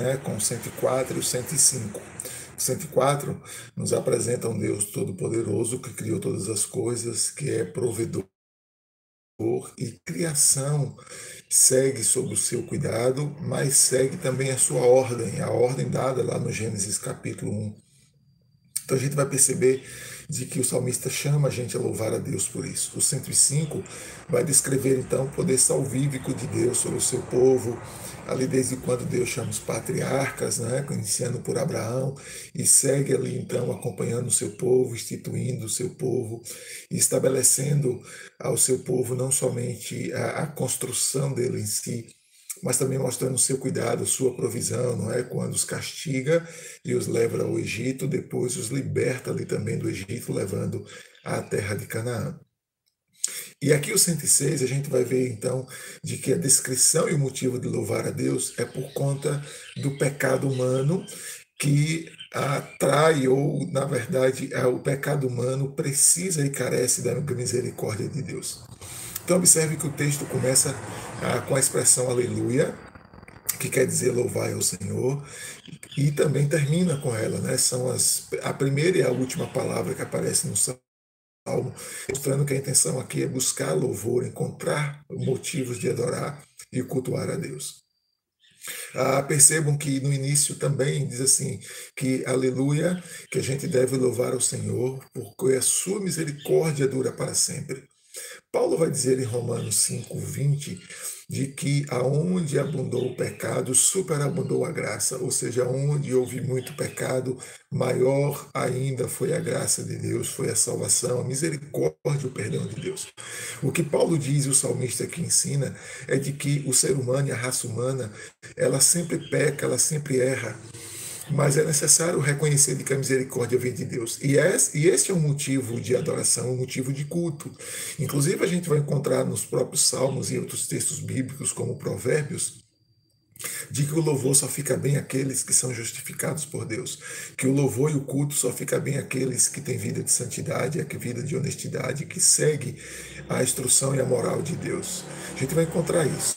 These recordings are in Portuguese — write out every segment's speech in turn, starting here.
né, com o 104 e o 105. O 104 nos apresenta um Deus todo-poderoso que criou todas as coisas, que é provedor e criação segue sob o seu cuidado, mas segue também a sua ordem, a ordem dada lá no Gênesis capítulo 1. Então a gente vai perceber de que o salmista chama a gente a louvar a Deus por isso. O 105 vai descrever então o poder salvífico de Deus sobre o seu povo, ali desde quando Deus chama os patriarcas, né, iniciando por Abraão, e segue ali então acompanhando o seu povo, instituindo o seu povo, e estabelecendo ao seu povo não somente a, a construção dele em si, mas também mostrando seu cuidado, sua provisão, não é? Quando os castiga e os leva ao Egito, depois os liberta ali também do Egito, levando à terra de Canaã. E aqui o 106 a gente vai ver então de que a descrição e o motivo de louvar a Deus é por conta do pecado humano que atrai ou na verdade é, o pecado humano precisa e carece da misericórdia de Deus. Então observe que o texto começa ah, com a expressão aleluia, que quer dizer louvar ao Senhor, e também termina com ela, né? São as, a primeira e a última palavra que aparece no Salmo, mostrando que a intenção aqui é buscar louvor, encontrar motivos de adorar e cultuar a Deus. Ah, percebam que no início também diz assim que aleluia, que a gente deve louvar ao Senhor, porque a sua misericórdia dura para sempre. Paulo vai dizer em Romanos 5, 20, de que aonde abundou o pecado, superabundou a graça, ou seja, onde houve muito pecado, maior ainda foi a graça de Deus, foi a salvação, a misericórdia, o perdão de Deus. O que Paulo diz, o salmista aqui ensina, é de que o ser humano e a raça humana, ela sempre peca, ela sempre erra, mas é necessário reconhecer que a misericórdia vem de Deus. E esse é um motivo de adoração, um motivo de culto. Inclusive, a gente vai encontrar nos próprios Salmos e outros textos bíblicos, como Provérbios, de que o louvor só fica bem aqueles que são justificados por Deus, que o louvor e o culto só fica bem aqueles que têm vida de santidade, que vida de honestidade, que segue a instrução e a moral de Deus. A gente vai encontrar isso.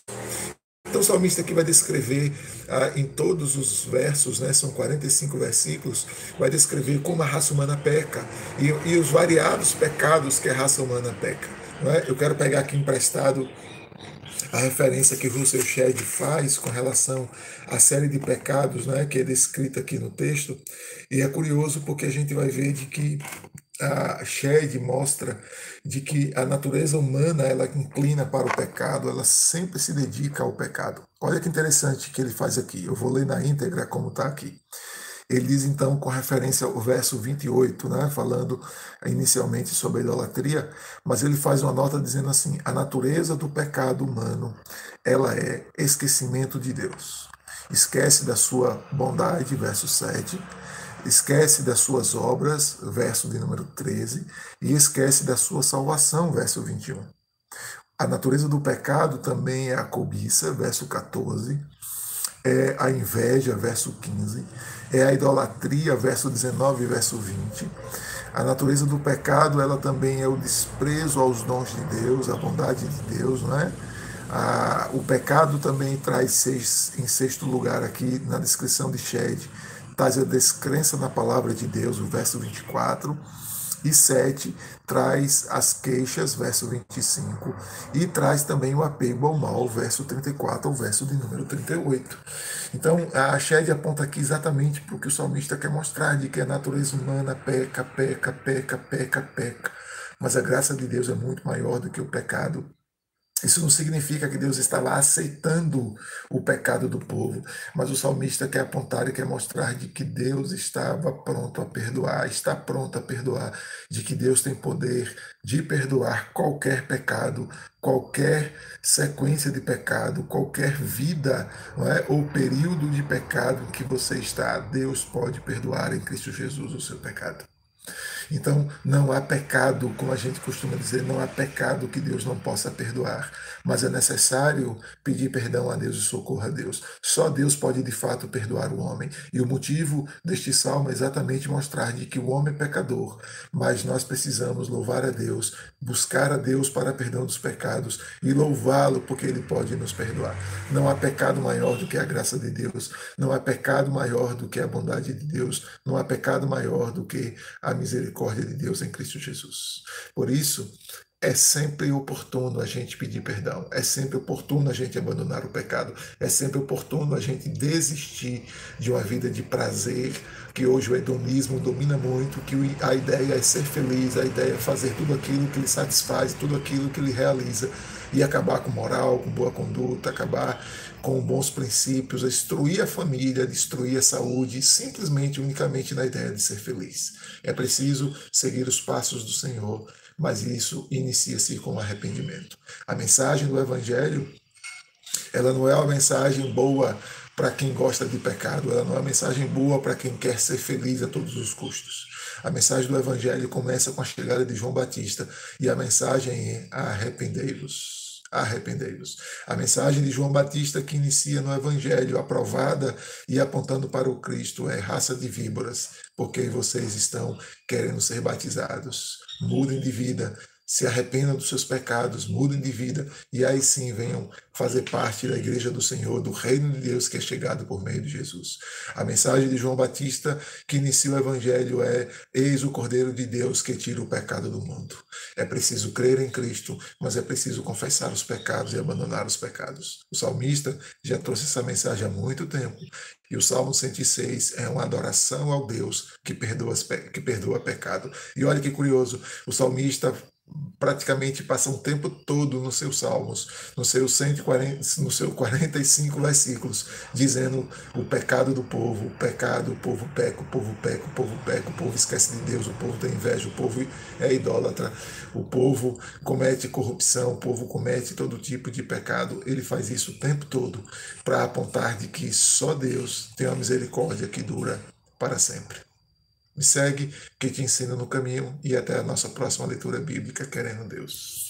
Então o salmista aqui vai descrever ah, em todos os versos, né, são 45 versículos, vai descrever como a raça humana peca e, e os variados pecados que a raça humana peca. É? Eu quero pegar aqui emprestado a referência que Russell Shedd faz com relação à série de pecados né, que é descrita aqui no texto. E é curioso porque a gente vai ver de que a Shed mostra de que a natureza humana ela inclina para o pecado, ela sempre se dedica ao pecado. Olha que interessante que ele faz aqui. Eu vou ler na íntegra como está aqui. Ele diz então, com referência ao verso 28, né, falando inicialmente sobre a idolatria, mas ele faz uma nota dizendo assim: a natureza do pecado humano ela é esquecimento de Deus. Esquece da sua bondade, verso 7, esquece das suas obras, verso de número 13, e esquece da sua salvação, verso 21. A natureza do pecado também é a cobiça, verso 14, é a inveja, verso 15, é a idolatria, verso 19 e verso 20. A natureza do pecado, ela também é o desprezo aos dons de Deus, a bondade de Deus, não é? Ah, o pecado também traz seis, em sexto lugar aqui na descrição de Shed, traz a descrença na palavra de Deus, o verso 24, e 7 traz as queixas, verso 25, e traz também o apego ao mal, verso 34 ao verso de número 38. Então, a Shed aponta aqui exatamente para o que o salmista quer mostrar, de que a natureza humana peca, peca, peca, peca, peca, mas a graça de Deus é muito maior do que o pecado isso não significa que Deus está lá aceitando o pecado do povo, mas o salmista quer apontar e quer mostrar de que Deus estava pronto a perdoar, está pronto a perdoar, de que Deus tem poder de perdoar qualquer pecado, qualquer sequência de pecado, qualquer vida é? ou período de pecado que você está. Deus pode perdoar em Cristo Jesus o seu pecado. Então, não há pecado, como a gente costuma dizer, não há pecado que Deus não possa perdoar, mas é necessário pedir perdão a Deus e socorro a Deus. Só Deus pode de fato perdoar o homem. E o motivo deste salmo é exatamente mostrar de que o homem é pecador, mas nós precisamos louvar a Deus, buscar a Deus para perdão dos pecados e louvá-lo porque ele pode nos perdoar. Não há pecado maior do que a graça de Deus, não há pecado maior do que a bondade de Deus, não há pecado maior do que a misericórdia de Deus em Cristo Jesus. Por isso, é sempre oportuno a gente pedir perdão, é sempre oportuno a gente abandonar o pecado, é sempre oportuno a gente desistir de uma vida de prazer, que hoje o hedonismo domina muito, que a ideia é ser feliz, a ideia é fazer tudo aquilo que lhe satisfaz, tudo aquilo que lhe realiza e acabar com moral, com boa conduta, acabar com bons princípios, destruir a família, destruir a saúde, simplesmente, unicamente na ideia de ser feliz. É preciso seguir os passos do Senhor mas isso inicia-se com arrependimento. A mensagem do Evangelho, ela não é uma mensagem boa para quem gosta de pecado, ela não é uma mensagem boa para quem quer ser feliz a todos os custos. A mensagem do Evangelho começa com a chegada de João Batista e a mensagem é arrependei-vos arrependei-vos. A mensagem de João Batista que inicia no Evangelho, aprovada e apontando para o Cristo, é raça de víboras, porque vocês estão querendo ser batizados mudem de vida, se arrependam dos seus pecados, mudem de vida e aí sim venham fazer parte da igreja do Senhor, do reino de Deus que é chegado por meio de Jesus. A mensagem de João Batista que inicia o evangelho é: Eis o Cordeiro de Deus que tira o pecado do mundo. É preciso crer em Cristo, mas é preciso confessar os pecados e abandonar os pecados. O salmista já trouxe essa mensagem há muito tempo. E o Salmo 106 é uma adoração ao Deus que perdoa, que perdoa pecado. E olha que curioso, o salmista praticamente passa um tempo todo nos seus salmos, no seu 140, no seu 45 versículos, dizendo o pecado do povo, o pecado, o povo peca, o povo peca, o povo peca, o povo esquece de Deus, o povo tem inveja, o povo é idólatra, o povo comete corrupção, o povo comete todo tipo de pecado. Ele faz isso o tempo todo para apontar de que só Deus tem uma misericórdia que dura para sempre. Me segue, que te ensina no caminho e até a nossa próxima leitura bíblica, querendo Deus.